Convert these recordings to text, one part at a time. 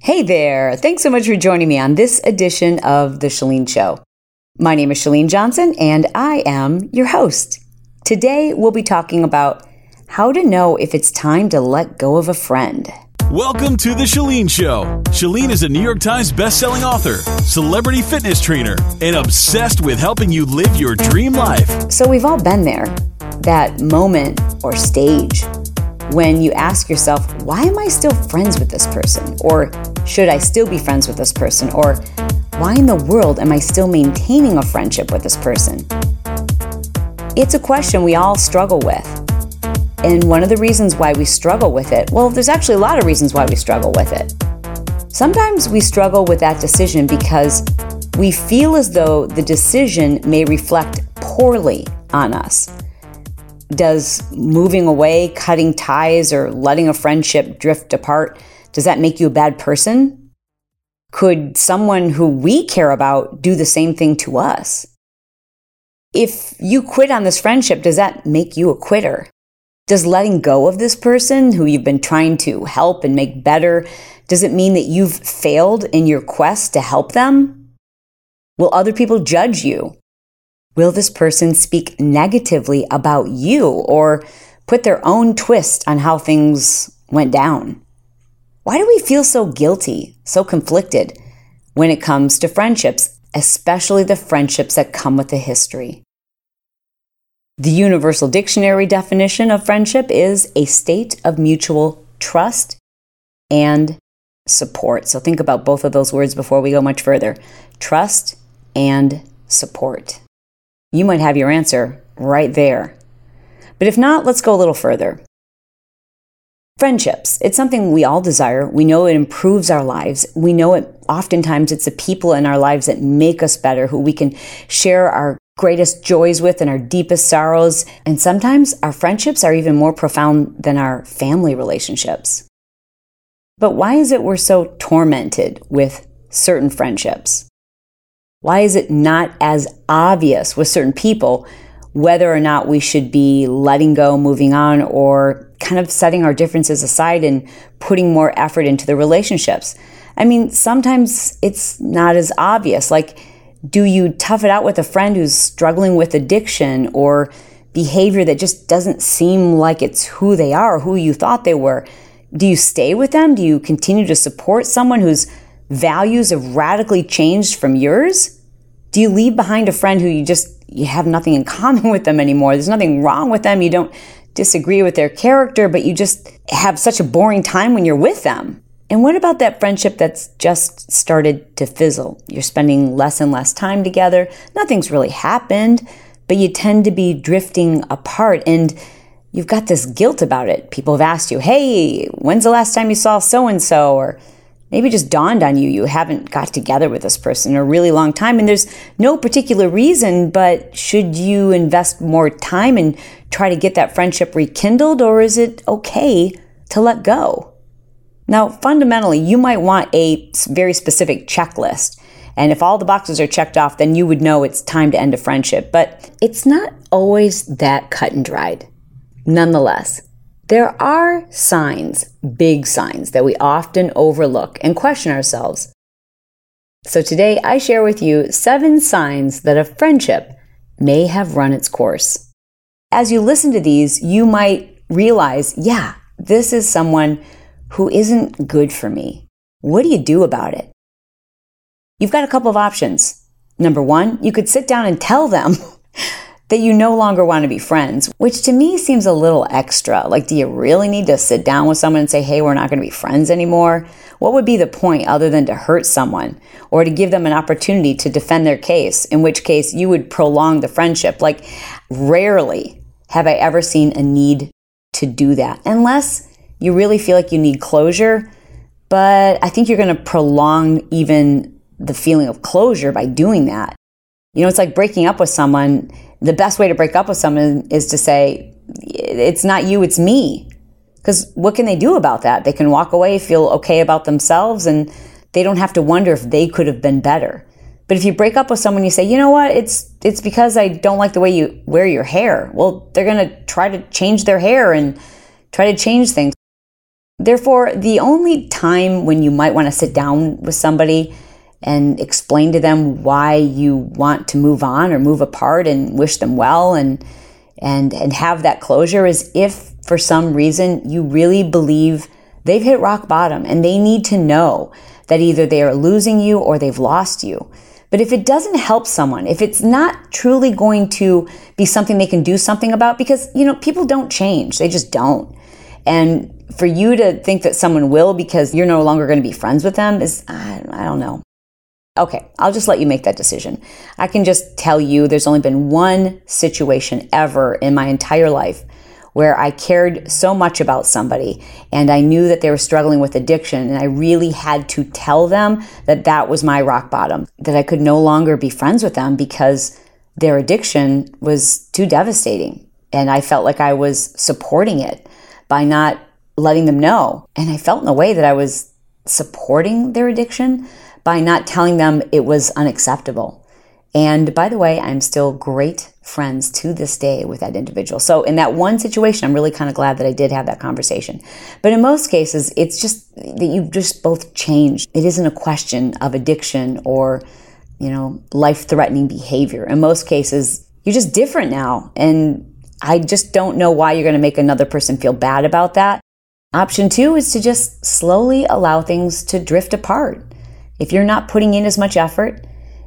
Hey there! Thanks so much for joining me on this edition of The Chalene Show. My name is Chalene Johnson, and I am your host. Today, we'll be talking about how to know if it's time to let go of a friend. Welcome to The Chalene Show. Chalene is a New York Times bestselling author, celebrity fitness trainer, and obsessed with helping you live your dream life. So, we've all been there that moment or stage when you ask yourself, why am I still friends with this person? Or should I still be friends with this person? Or why in the world am I still maintaining a friendship with this person? It's a question we all struggle with. And one of the reasons why we struggle with it, well, there's actually a lot of reasons why we struggle with it. Sometimes we struggle with that decision because we feel as though the decision may reflect poorly on us. Does moving away, cutting ties, or letting a friendship drift apart, does that make you a bad person? Could someone who we care about do the same thing to us? If you quit on this friendship, does that make you a quitter? Does letting go of this person who you've been trying to help and make better, does it mean that you've failed in your quest to help them? Will other people judge you? Will this person speak negatively about you or put their own twist on how things went down? Why do we feel so guilty, so conflicted when it comes to friendships, especially the friendships that come with a history? The Universal Dictionary definition of friendship is a state of mutual trust and support. So think about both of those words before we go much further trust and support you might have your answer right there. But if not, let's go a little further. Friendships. It's something we all desire. We know it improves our lives. We know it oftentimes it's the people in our lives that make us better, who we can share our greatest joys with and our deepest sorrows. And sometimes our friendships are even more profound than our family relationships. But why is it we're so tormented with certain friendships? Why is it not as obvious with certain people whether or not we should be letting go, moving on, or kind of setting our differences aside and putting more effort into the relationships? I mean, sometimes it's not as obvious. Like, do you tough it out with a friend who's struggling with addiction or behavior that just doesn't seem like it's who they are, who you thought they were? Do you stay with them? Do you continue to support someone who's values have radically changed from yours? Do you leave behind a friend who you just you have nothing in common with them anymore? There's nothing wrong with them. You don't disagree with their character, but you just have such a boring time when you're with them. And what about that friendship that's just started to fizzle? You're spending less and less time together. Nothing's really happened, but you tend to be drifting apart and you've got this guilt about it. People have asked you, Hey, when's the last time you saw so and so? Or maybe just dawned on you you haven't got together with this person in a really long time and there's no particular reason but should you invest more time and try to get that friendship rekindled or is it okay to let go? Now fundamentally you might want a very specific checklist and if all the boxes are checked off then you would know it's time to end a friendship but it's not always that cut and dried. Nonetheless there are signs, big signs, that we often overlook and question ourselves. So today I share with you seven signs that a friendship may have run its course. As you listen to these, you might realize, yeah, this is someone who isn't good for me. What do you do about it? You've got a couple of options. Number one, you could sit down and tell them that you no longer want to be friends, which to me seems a little extra. Like, do you really need to sit down with someone and say, hey, we're not going to be friends anymore? What would be the point other than to hurt someone or to give them an opportunity to defend their case, in which case you would prolong the friendship? Like, rarely have I ever seen a need to do that, unless you really feel like you need closure. But I think you're going to prolong even the feeling of closure by doing that. You know, it's like breaking up with someone. The best way to break up with someone is to say, it's not you, it's me. Because what can they do about that? They can walk away, feel okay about themselves, and they don't have to wonder if they could have been better. But if you break up with someone, you say, you know what, it's it's because I don't like the way you wear your hair. Well, they're gonna try to change their hair and try to change things. Therefore, the only time when you might want to sit down with somebody and explain to them why you want to move on or move apart and wish them well and and and have that closure is if for some reason you really believe they've hit rock bottom and they need to know that either they are losing you or they've lost you. But if it doesn't help someone, if it's not truly going to be something they can do something about, because, you know, people don't change, they just don't. And for you to think that someone will because you're no longer going to be friends with them is, I, I don't know. Okay, I'll just let you make that decision. I can just tell you there's only been one situation ever in my entire life where I cared so much about somebody and I knew that they were struggling with addiction and I really had to tell them that that was my rock bottom, that I could no longer be friends with them because their addiction was too devastating. And I felt like I was supporting it by not letting them know. And I felt in a way that I was supporting their addiction by not telling them it was unacceptable. And by the way, I'm still great friends to this day with that individual. So in that one situation, I'm really kind of glad that I did have that conversation. But in most cases, it's just that you've just both changed. It isn't a question of addiction or, you know, life threatening behavior. In most cases, you're just different now. And I just don't know why you're going to make another person feel bad about that. Option two is to just slowly allow things to drift apart. If you're not putting in as much effort,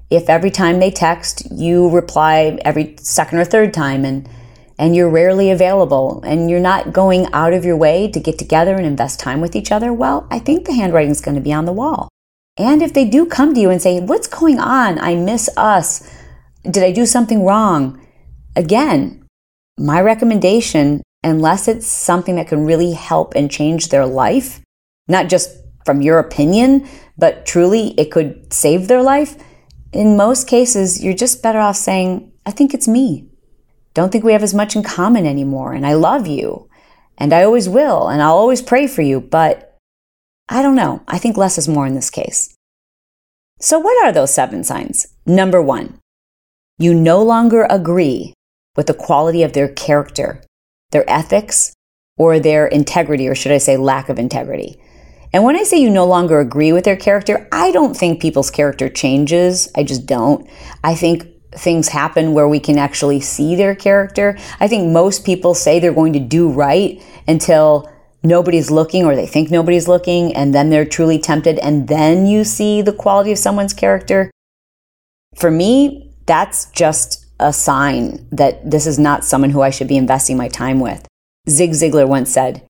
if every time they text you reply every second or third time and and you're rarely available and you're not going out of your way to get together and invest time with each other, well, I think the handwriting's going to be on the wall. And if they do come to you and say, What's going on? I miss us. Did I do something wrong? Again, my recommendation, unless it's something that can really help and change their life, not just from your opinion, but truly it could save their life, in most cases, you're just better off saying, I think it's me. Don't think we have as much in common anymore, and I love you, and I always will, and I'll always pray for you, but I don't know. I think less is more in this case. So, what are those seven signs? Number one, you no longer agree with the quality of their character, their ethics, or their integrity, or should I say lack of integrity. And when I say you no longer agree with their character, I don't think people's character changes. I just don't. I think things happen where we can actually see their character. I think most people say they're going to do right until nobody's looking or they think nobody's looking and then they're truly tempted and then you see the quality of someone's character. For me, that's just a sign that this is not someone who I should be investing my time with. Zig Ziglar once said,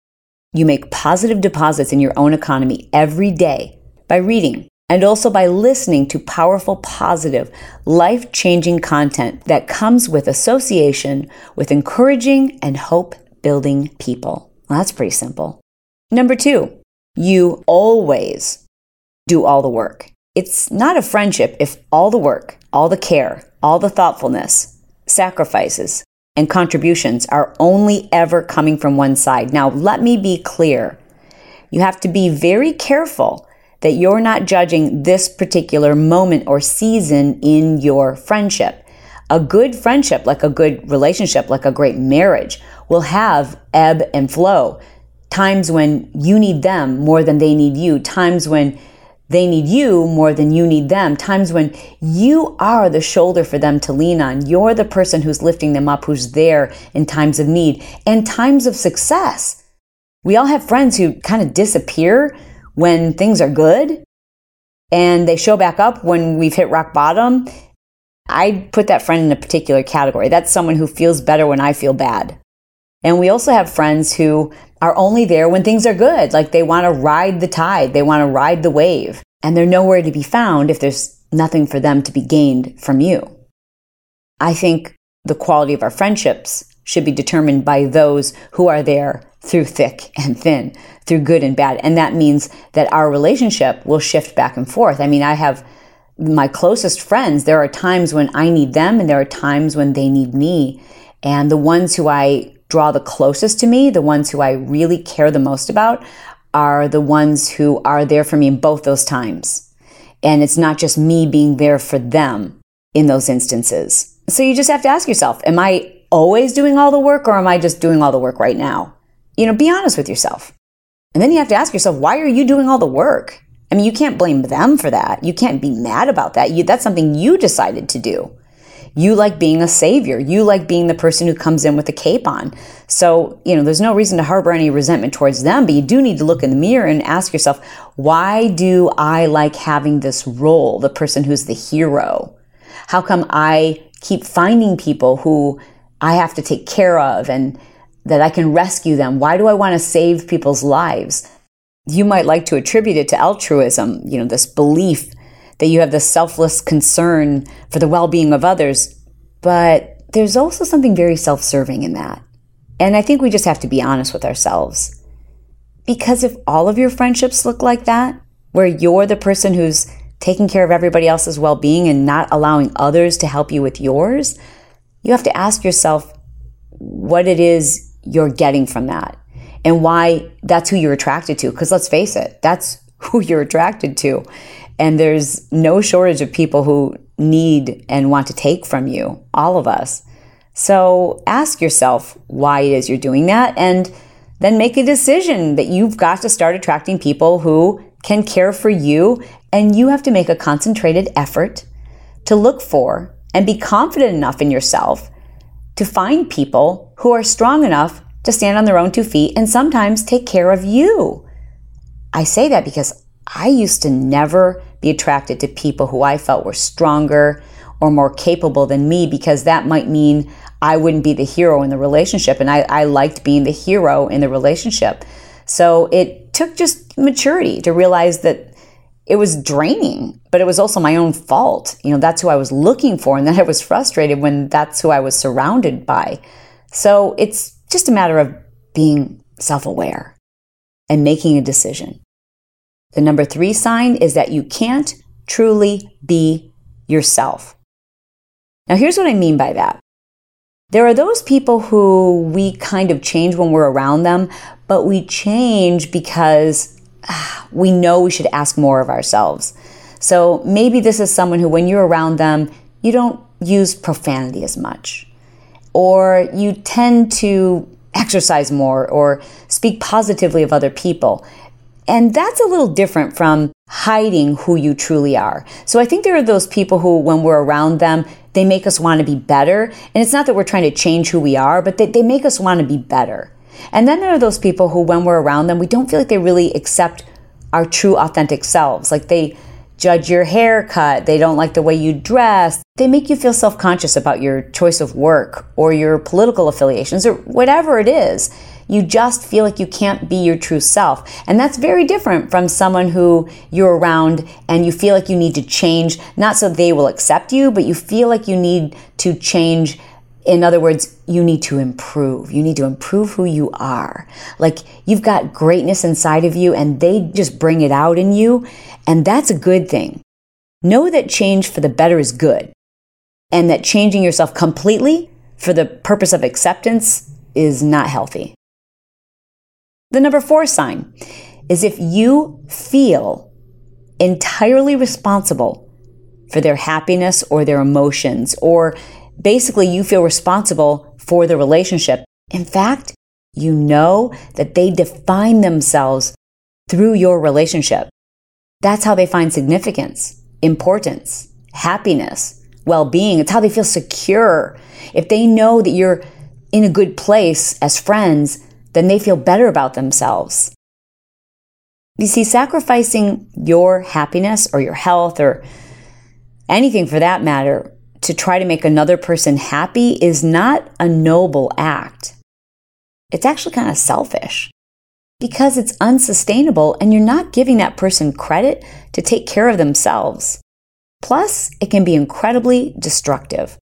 you make positive deposits in your own economy every day by reading and also by listening to powerful, positive, life changing content that comes with association with encouraging and hope building people. Well, that's pretty simple. Number two, you always do all the work. It's not a friendship if all the work, all the care, all the thoughtfulness, sacrifices, and contributions are only ever coming from one side. Now, let me be clear. You have to be very careful that you're not judging this particular moment or season in your friendship. A good friendship, like a good relationship, like a great marriage, will have ebb and flow. Times when you need them more than they need you, times when they need you more than you need them. Times when you are the shoulder for them to lean on. You're the person who's lifting them up, who's there in times of need and times of success. We all have friends who kind of disappear when things are good and they show back up when we've hit rock bottom. I put that friend in a particular category. That's someone who feels better when I feel bad. And we also have friends who are only there when things are good. Like they want to ride the tide, they want to ride the wave, and they're nowhere to be found if there's nothing for them to be gained from you. I think the quality of our friendships should be determined by those who are there through thick and thin, through good and bad. And that means that our relationship will shift back and forth. I mean, I have my closest friends, there are times when I need them and there are times when they need me. And the ones who I draw the closest to me, the ones who I really care the most about, are the ones who are there for me in both those times. And it's not just me being there for them in those instances. So you just have to ask yourself, am I always doing all the work or am I just doing all the work right now? You know, be honest with yourself. And then you have to ask yourself, why are you doing all the work? I mean, you can't blame them for that. You can't be mad about that. You, that's something you decided to do. You like being a savior. You like being the person who comes in with a cape on. So, you know, there's no reason to harbor any resentment towards them, but you do need to look in the mirror and ask yourself, why do I like having this role, the person who's the hero? How come I keep finding people who I have to take care of and that I can rescue them? Why do I want to save people's lives? You might like to attribute it to altruism, you know, this belief that you have this selfless concern for the well being of others. But there's also something very self serving in that. And I think we just have to be honest with ourselves. Because if all of your friendships look like that, where you're the person who's taking care of everybody else's well being and not allowing others to help you with yours, you have to ask yourself what it is you're getting from that and why that's who you're attracted to. Because let's face it, that's who you're attracted to. And there's no shortage of people who need and want to take from you, all of us. So ask yourself why it is you're doing that and then make a decision that you've got to start attracting people who can care for you. And you have to make a concentrated effort to look for and be confident enough in yourself to find people who are strong enough to stand on their own two feet and sometimes take care of you. I say that because I used to never be attracted to people who I felt were stronger or more capable than me because that might mean I wouldn't be the hero in the relationship. And I, I liked being the hero in the relationship. So it took just maturity to realize that it was draining, but it was also my own fault. You know, that's who I was looking for. And then I was frustrated when that's who I was surrounded by. So it's just a matter of being self aware and making a decision. The number three sign is that you can't truly be yourself. Now, here's what I mean by that. There are those people who we kind of change when we're around them, but we change because ah, we know we should ask more of ourselves. So maybe this is someone who, when you're around them, you don't use profanity as much, or you tend to exercise more or speak positively of other people. And that's a little different from hiding who you truly are. So I think there are those people who, when we're around them, they make us want to be better. And it's not that we're trying to change who we are, but they, they make us want to be better. And then there are those people who, when we're around them, we don't feel like they really accept our true, authentic selves. Like they judge your haircut, they don't like the way you dress, they make you feel self conscious about your choice of work or your political affiliations or whatever it is. You just feel like you can't be your true self. And that's very different from someone who you're around and you feel like you need to change, not so they will accept you, but you feel like you need to change in other words, you need to improve. You need to improve who you are. Like you've got greatness inside of you and they just bring it out in you. And that's a good thing. Know that change for the better is good and that changing yourself completely for the purpose of acceptance is not healthy. The number four sign is if you feel entirely responsible for their happiness or their emotions or basically you feel responsible for the relationship. In fact, you know that they define themselves through your relationship. That's how they find significance, importance, happiness, well being. It's how they feel secure. If they know that you're in a good place as friends, then they feel better about themselves. You see, sacrificing your happiness or your health or anything for that matter to try to make another person happy is not a noble act. It's actually kind of selfish because it's unsustainable and you're not giving that person credit to take care of themselves. Plus, it can be incredibly destructive.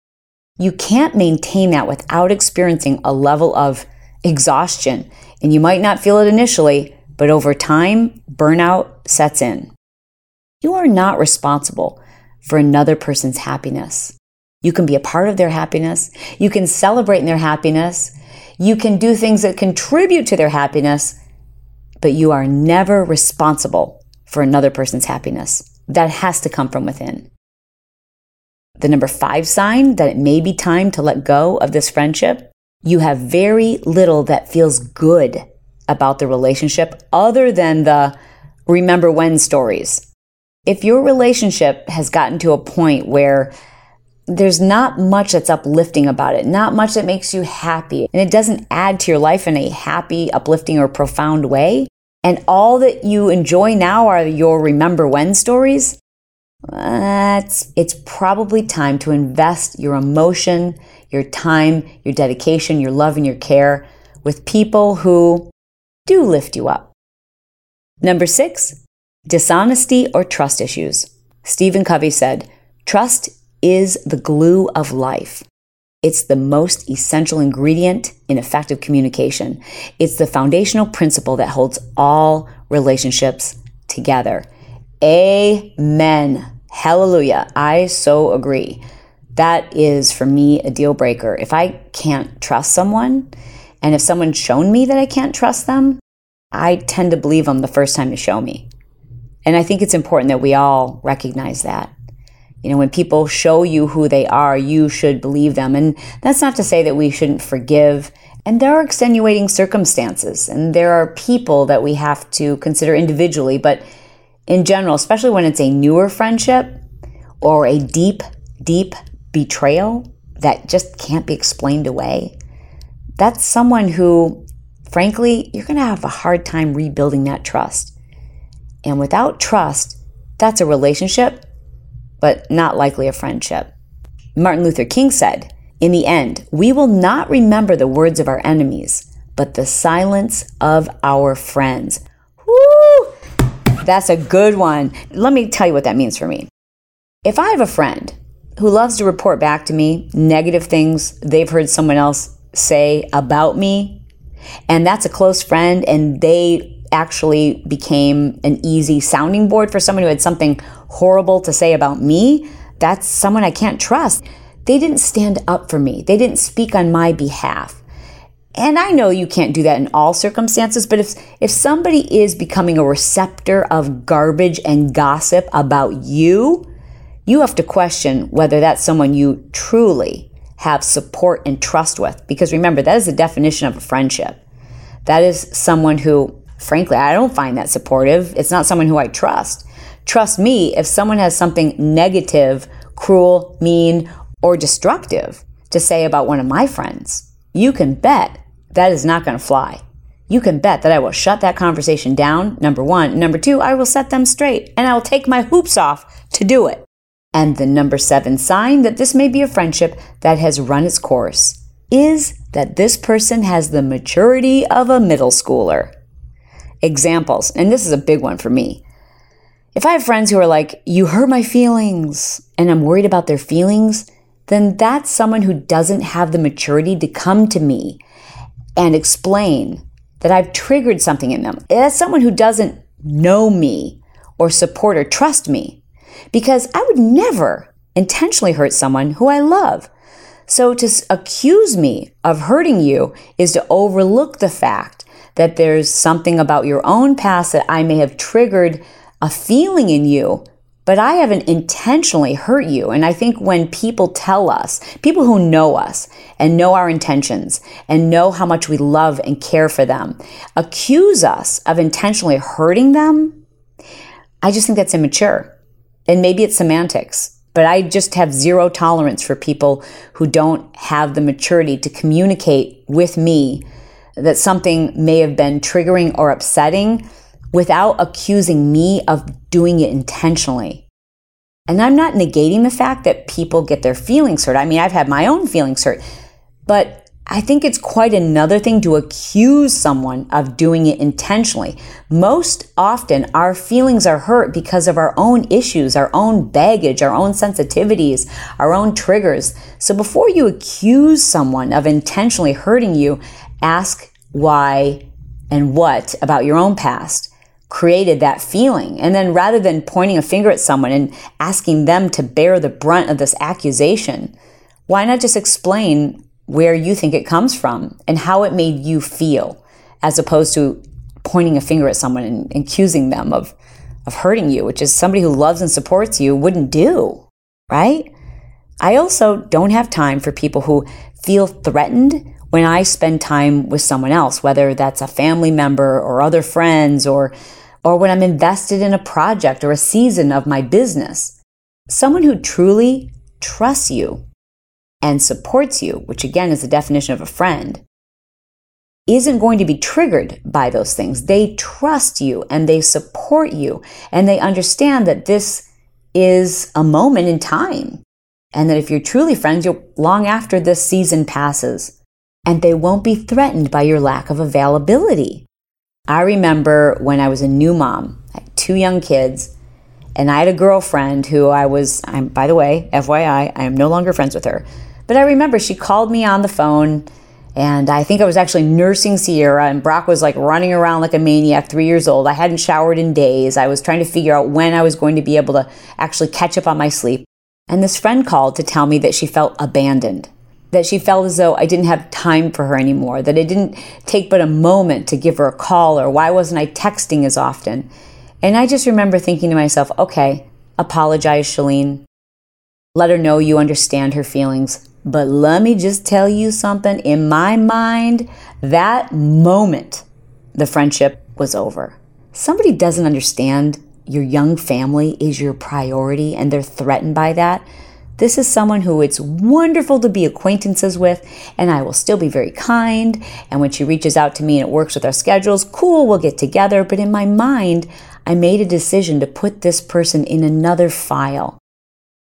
You can't maintain that without experiencing a level of exhaustion. And you might not feel it initially, but over time, burnout sets in. You are not responsible for another person's happiness. You can be a part of their happiness. You can celebrate in their happiness. You can do things that contribute to their happiness, but you are never responsible for another person's happiness. That has to come from within. The number five sign that it may be time to let go of this friendship. You have very little that feels good about the relationship other than the remember when stories. If your relationship has gotten to a point where there's not much that's uplifting about it, not much that makes you happy, and it doesn't add to your life in a happy, uplifting, or profound way, and all that you enjoy now are your remember when stories, that's, it's probably time to invest your emotion, your time, your dedication, your love, and your care with people who do lift you up. Number six, Dishonesty or trust issues. Stephen Covey said, Trust is the glue of life. It's the most essential ingredient in effective communication. It's the foundational principle that holds all relationships together. Amen. Hallelujah. I so agree. That is for me a deal breaker. If I can't trust someone, and if someone's shown me that I can't trust them, I tend to believe them the first time they show me. And I think it's important that we all recognize that. You know, when people show you who they are, you should believe them. And that's not to say that we shouldn't forgive. And there are extenuating circumstances, and there are people that we have to consider individually. But in general, especially when it's a newer friendship or a deep, deep betrayal that just can't be explained away, that's someone who, frankly, you're going to have a hard time rebuilding that trust. And without trust, that's a relationship, but not likely a friendship. Martin Luther King said, In the end, we will not remember the words of our enemies, but the silence of our friends. That's a good one. Let me tell you what that means for me. If I have a friend who loves to report back to me negative things they've heard someone else say about me, and that's a close friend, and they actually became an easy sounding board for someone who had something horrible to say about me, that's someone I can't trust. They didn't stand up for me, they didn't speak on my behalf. And I know you can't do that in all circumstances, but if, if somebody is becoming a receptor of garbage and gossip about you, you have to question whether that's someone you truly have support and trust with. Because remember, that is the definition of a friendship. That is someone who frankly, I don't find that supportive. It's not someone who I trust. Trust me, if someone has something negative, cruel, mean, or destructive to say about one of my friends, you can bet that is not going to fly. You can bet that I will shut that conversation down, number one. Number two, I will set them straight and I will take my hoops off to do it. And the number seven sign that this may be a friendship that has run its course is that this person has the maturity of a middle schooler. Examples, and this is a big one for me. If I have friends who are like, you hurt my feelings, and I'm worried about their feelings, then that's someone who doesn't have the maturity to come to me and explain that I've triggered something in them. That's someone who doesn't know me or support or trust me because I would never intentionally hurt someone who I love. So to accuse me of hurting you is to overlook the fact that there's something about your own past that I may have triggered a feeling in you, but I haven't intentionally hurt you. And I think when people tell us, people who know us and know our intentions and know how much we love and care for them, accuse us of intentionally hurting them, I just think that's immature. And maybe it's semantics, but I just have zero tolerance for people who don't have the maturity to communicate with me that something may have been triggering or upsetting without accusing me of doing it intentionally. And I'm not negating the fact that people get their feelings hurt. I mean, I've had my own feelings hurt, but I think it's quite another thing to accuse someone of doing it intentionally. Most often, our feelings are hurt because of our own issues, our own baggage, our own sensitivities, our own triggers. So before you accuse someone of intentionally hurting you, ask why and what about your own past created that feeling. And then rather than pointing a finger at someone and asking them to bear the brunt of this accusation, why not just explain where you think it comes from and how it made you feel, as opposed to pointing a finger at someone and accusing them of, of hurting you, which is somebody who loves and supports you wouldn't do, right? I also don't have time for people who feel threatened when I spend time with someone else, whether that's a family member or other friends or, or when I'm invested in a project or a season of my business. Someone who truly trusts you and supports you, which again is the definition of a friend, isn't going to be triggered by those things. They trust you and they support you and they understand that this is a moment in time. And that if you're truly friends, you'll long after this season passes and they won't be threatened by your lack of availability. I remember when I was a new mom, two young kids, and I had a girlfriend who I was, I'm, by the way, FYI, I am no longer friends with her. But I remember she called me on the phone and I think I was actually nursing Sierra, and Brock was like running around like a maniac, three years old. I hadn't showered in days. I was trying to figure out when I was going to be able to actually catch up on my sleep. And this friend called to tell me that she felt abandoned, that she felt as though I didn't have time for her anymore, that it didn't take but a moment to give her a call, or why wasn't I texting as often? And I just remember thinking to myself, okay, apologize, Chalene. Let her know you understand her feelings. But let me just tell you something. In my mind, that moment, the friendship was over. Somebody doesn't understand your young family is your priority and they're threatened by that. This is someone who it's wonderful to be acquaintances with, and I will still be very kind. And when she reaches out to me and it works with our schedules, cool, we'll get together. But in my mind, I made a decision to put this person in another file.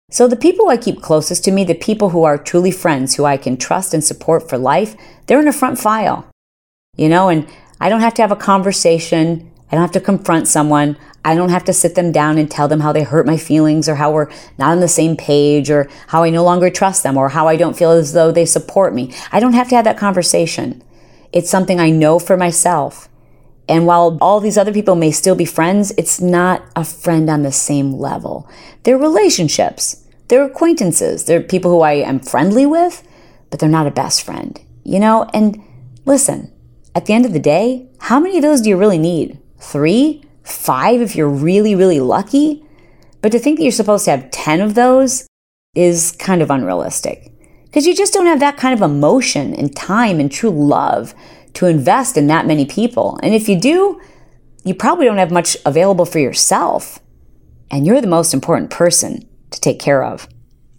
So the people I keep closest to me, the people who are truly friends, who I can trust and support for life, they're in a front file. You know, and I don't have to have a conversation. I don't have to confront someone. I don't have to sit them down and tell them how they hurt my feelings or how we're not on the same page or how I no longer trust them or how I don't feel as though they support me. I don't have to have that conversation. It's something I know for myself. And while all these other people may still be friends, it's not a friend on the same level. They're relationships. They're acquaintances. They're people who I am friendly with, but they're not a best friend, you know? And listen, at the end of the day, how many of those do you really need? Three? Five if you're really, really lucky? But to think that you're supposed to have 10 of those is kind of unrealistic because you just don't have that kind of emotion and time and true love to invest in that many people. And if you do, you probably don't have much available for yourself. And you're the most important person to take care of.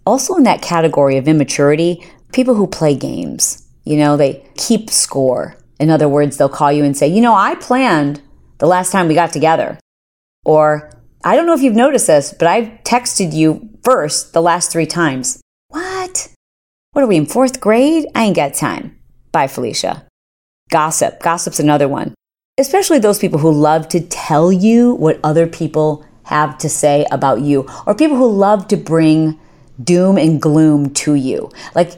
Also, in that category of immaturity, people who play games. You know, they keep score. In other words, they'll call you and say, You know, I planned the last time we got together. Or, I don't know if you've noticed this, but I've texted you first the last three times. What? What are we in fourth grade? I ain't got time. Bye, Felicia. Gossip. Gossip's another one. Especially those people who love to tell you what other people have to say about you, or people who love to bring doom and gloom to you. Like,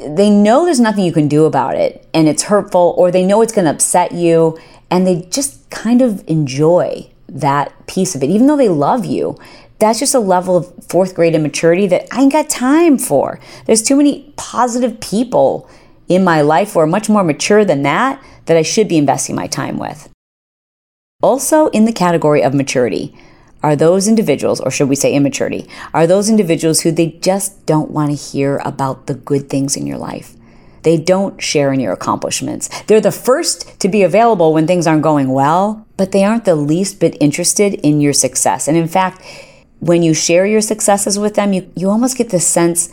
they know there's nothing you can do about it and it's hurtful, or they know it's going to upset you, and they just kind of enjoy that piece of it, even though they love you. That's just a level of fourth grade immaturity that I ain't got time for. There's too many positive people in my life who are much more mature than that that I should be investing my time with. Also, in the category of maturity, are those individuals, or should we say immaturity, are those individuals who they just don't want to hear about the good things in your life. They don't share in your accomplishments. They're the first to be available when things aren't going well, but they aren't the least bit interested in your success. And in fact, when you share your successes with them, you, you almost get the sense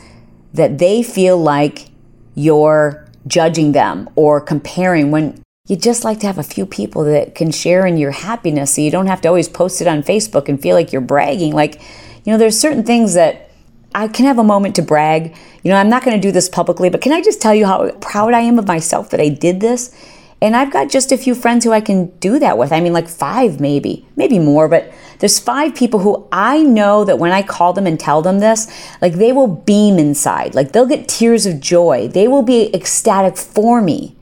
that they feel like you're judging them or comparing when you just like to have a few people that can share in your happiness so you don't have to always post it on Facebook and feel like you're bragging. Like, you know, there's certain things that I can have a moment to brag. You know, I'm not going to do this publicly, but can I just tell you how proud I am of myself that I did this? And I've got just a few friends who I can do that with. I mean, like five maybe, maybe more, but there's five people who I know that when I call them and tell them this, like they will beam inside. Like they'll get tears of joy. They will be ecstatic for me.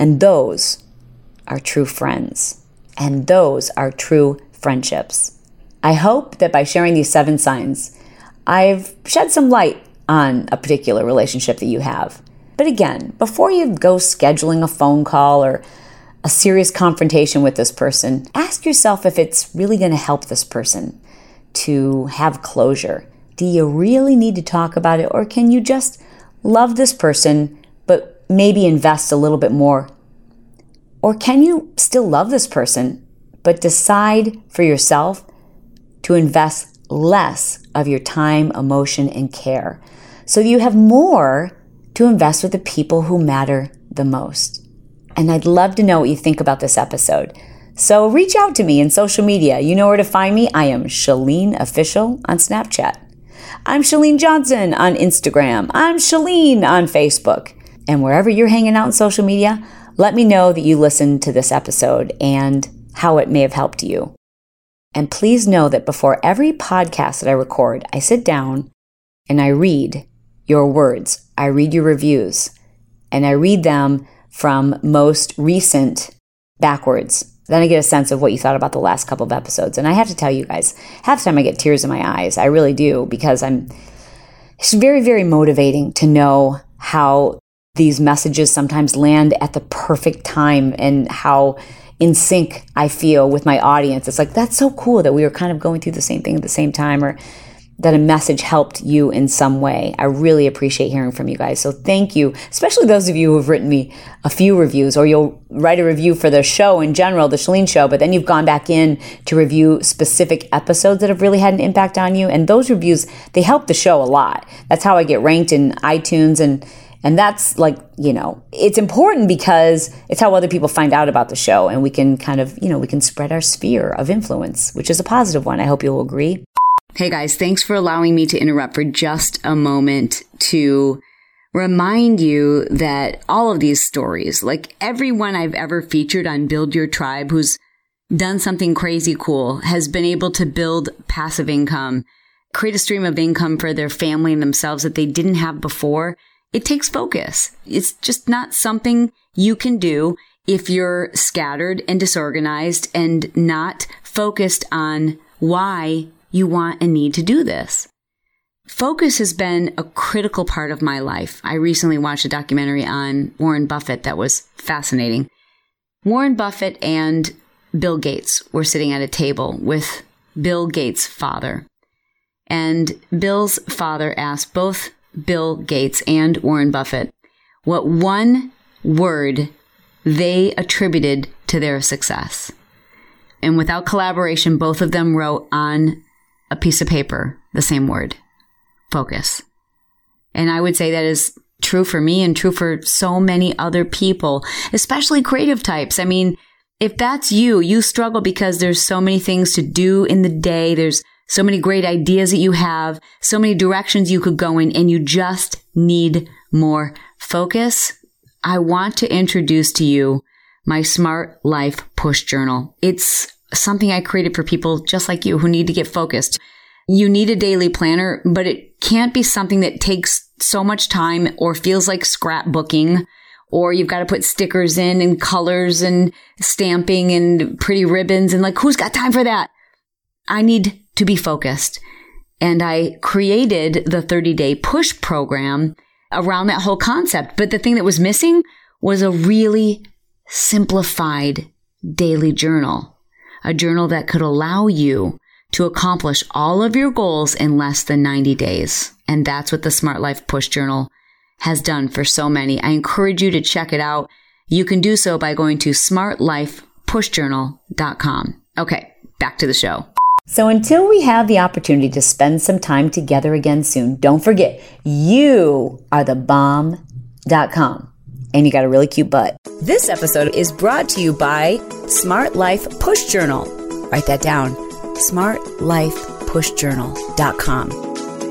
And those are true friends. And those are true friendships. I hope that by sharing these seven signs, I've shed some light on a particular relationship that you have. But again, before you go scheduling a phone call or a serious confrontation with this person, ask yourself if it's really going to help this person to have closure. Do you really need to talk about it, or can you just love this person, but maybe invest a little bit more? Or can you still love this person, but decide for yourself to invest less of your time, emotion, and care so you have more to invest with the people who matter the most. And I'd love to know what you think about this episode. So reach out to me in social media. You know where to find me. I am Chalene Official on Snapchat. I'm Chalene Johnson on Instagram. I'm Chalene on Facebook. And wherever you're hanging out in social media, let me know that you listened to this episode and how it may have helped you. And please know that before every podcast that I record, I sit down and I read your words. I read your reviews and I read them from most recent backwards. Then I get a sense of what you thought about the last couple of episodes. And I have to tell you guys, half the time I get tears in my eyes. I really do because I'm, it's very, very motivating to know how these messages sometimes land at the perfect time and how in sync I feel with my audience. It's like, that's so cool that we were kind of going through the same thing at the same time or that a message helped you in some way. I really appreciate hearing from you guys. So thank you, especially those of you who have written me a few reviews or you'll write a review for the show in general, the Chalene show, but then you've gone back in to review specific episodes that have really had an impact on you. And those reviews, they help the show a lot. That's how I get ranked in iTunes and and that's like, you know, it's important because it's how other people find out about the show and we can kind of, you know, we can spread our sphere of influence, which is a positive one. I hope you'll agree. Hey guys, thanks for allowing me to interrupt for just a moment to remind you that all of these stories, like everyone I've ever featured on Build Your Tribe who's done something crazy cool, has been able to build passive income, create a stream of income for their family and themselves that they didn't have before. It takes focus. It's just not something you can do if you're scattered and disorganized and not focused on why you want and need to do this. Focus has been a critical part of my life. I recently watched a documentary on Warren Buffett that was fascinating. Warren Buffett and Bill Gates were sitting at a table with Bill Gates' father. And Bill's father asked both Bill Gates and Warren Buffett what one word they attributed to their success. And without collaboration, both of them wrote on a piece of paper, the same word focus. And I would say that is true for me and true for so many other people, especially creative types. I mean, if that's you, you struggle because there's so many things to do in the day. There's so many great ideas that you have, so many directions you could go in, and you just need more focus. I want to introduce to you my Smart Life Push Journal. It's something I created for people just like you who need to get focused. You need a daily planner, but it can't be something that takes so much time or feels like scrapbooking or you've got to put stickers in and colors and stamping and pretty ribbons and like who's got time for that? I need to be focused. And I created the 30 day push program around that whole concept. But the thing that was missing was a really simplified daily journal a journal that could allow you to accomplish all of your goals in less than 90 days. And that's what the Smart Life Push Journal has done for so many. I encourage you to check it out. You can do so by going to smartlifepushjournal.com. Okay, back to the show. So until we have the opportunity to spend some time together again soon, don't forget, you are the bomb.com and you got a really cute butt. This episode is brought to you by Smart Life Push Journal. Write that down smartlifepushjournal.com.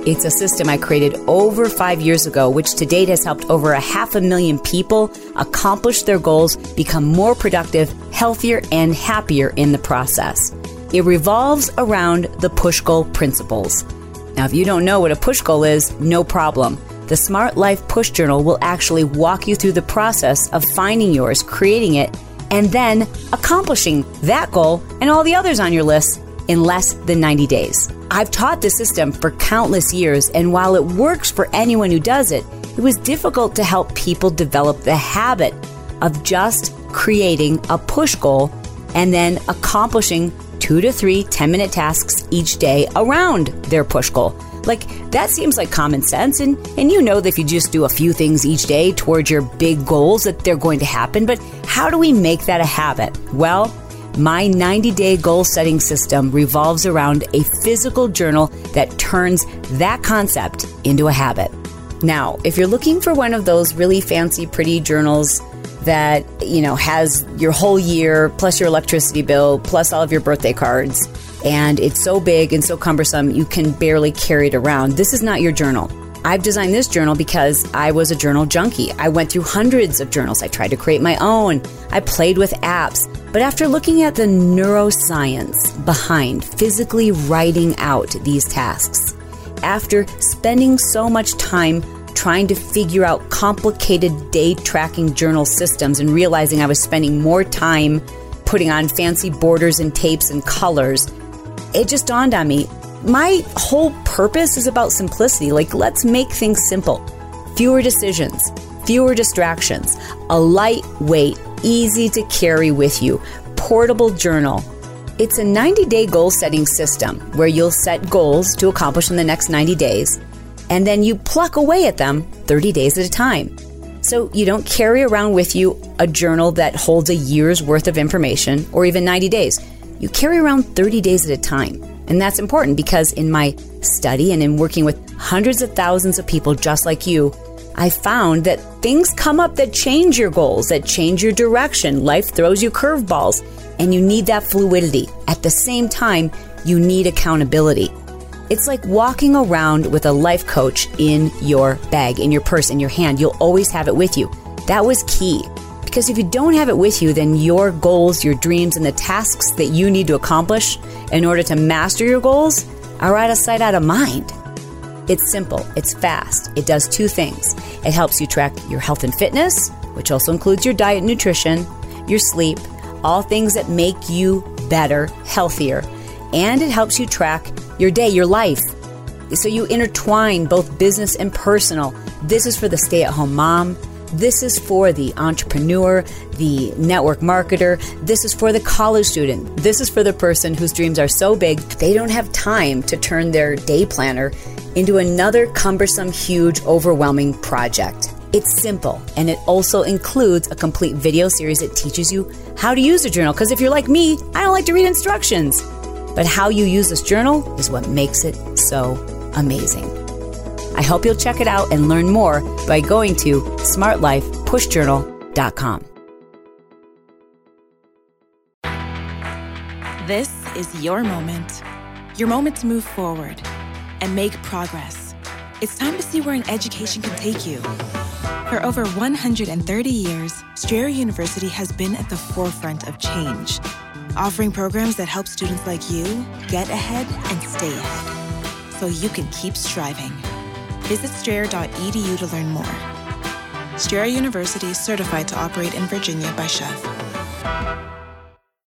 It's a system I created over five years ago, which to date has helped over a half a million people accomplish their goals, become more productive, healthier, and happier in the process. It revolves around the push goal principles. Now, if you don't know what a push goal is, no problem. The Smart Life Push Journal will actually walk you through the process of finding yours, creating it, and then accomplishing that goal and all the others on your list in less than 90 days. I've taught this system for countless years, and while it works for anyone who does it, it was difficult to help people develop the habit of just creating a push goal and then accomplishing two to three 10 minute tasks each day around their push goal. Like, that seems like common sense, and, and you know that if you just do a few things each day towards your big goals, that they're going to happen. But how do we make that a habit? Well, my 90 day goal setting system revolves around a physical journal that turns that concept into a habit. Now, if you're looking for one of those really fancy, pretty journals that, you know, has your whole year plus your electricity bill plus all of your birthday cards, and it's so big and so cumbersome you can barely carry it around, this is not your journal. I've designed this journal because I was a journal junkie. I went through hundreds of journals. I tried to create my own. I played with apps. But after looking at the neuroscience behind physically writing out these tasks, after spending so much time trying to figure out complicated day tracking journal systems and realizing I was spending more time putting on fancy borders and tapes and colors, it just dawned on me my whole purpose is about simplicity. Like, let's make things simple. Fewer decisions, fewer distractions, a lightweight, easy to carry with you, portable journal. It's a 90 day goal setting system where you'll set goals to accomplish in the next 90 days, and then you pluck away at them 30 days at a time. So you don't carry around with you a journal that holds a year's worth of information or even 90 days. You carry around 30 days at a time. And that's important because in my study and in working with hundreds of thousands of people just like you, I found that things come up that change your goals, that change your direction. Life throws you curveballs, and you need that fluidity. At the same time, you need accountability. It's like walking around with a life coach in your bag, in your purse, in your hand. You'll always have it with you. That was key. Because if you don't have it with you, then your goals, your dreams, and the tasks that you need to accomplish in order to master your goals are out of sight, out of mind. It's simple, it's fast. It does two things it helps you track your health and fitness, which also includes your diet and nutrition, your sleep, all things that make you better, healthier, and it helps you track your day, your life. So you intertwine both business and personal. This is for the stay at home mom this is for the entrepreneur, the network marketer. This is for the college student. This is for the person whose dreams are so big they don't have time to turn their day planner into another cumbersome, huge, overwhelming project. It's simple, and it also includes a complete video series that teaches you how to use a journal. Because if you're like me, I don't like to read instructions. But how you use this journal is what makes it so amazing. I hope you'll check it out and learn more by going to smartlifepushjournal.com. This is your moment. Your moment to move forward and make progress. It's time to see where an education can take you. For over 130 years, Strayer University has been at the forefront of change, offering programs that help students like you get ahead and stay ahead so you can keep striving. Visit strayer.edu to learn more. Strayer University is certified to operate in Virginia by SCHEV.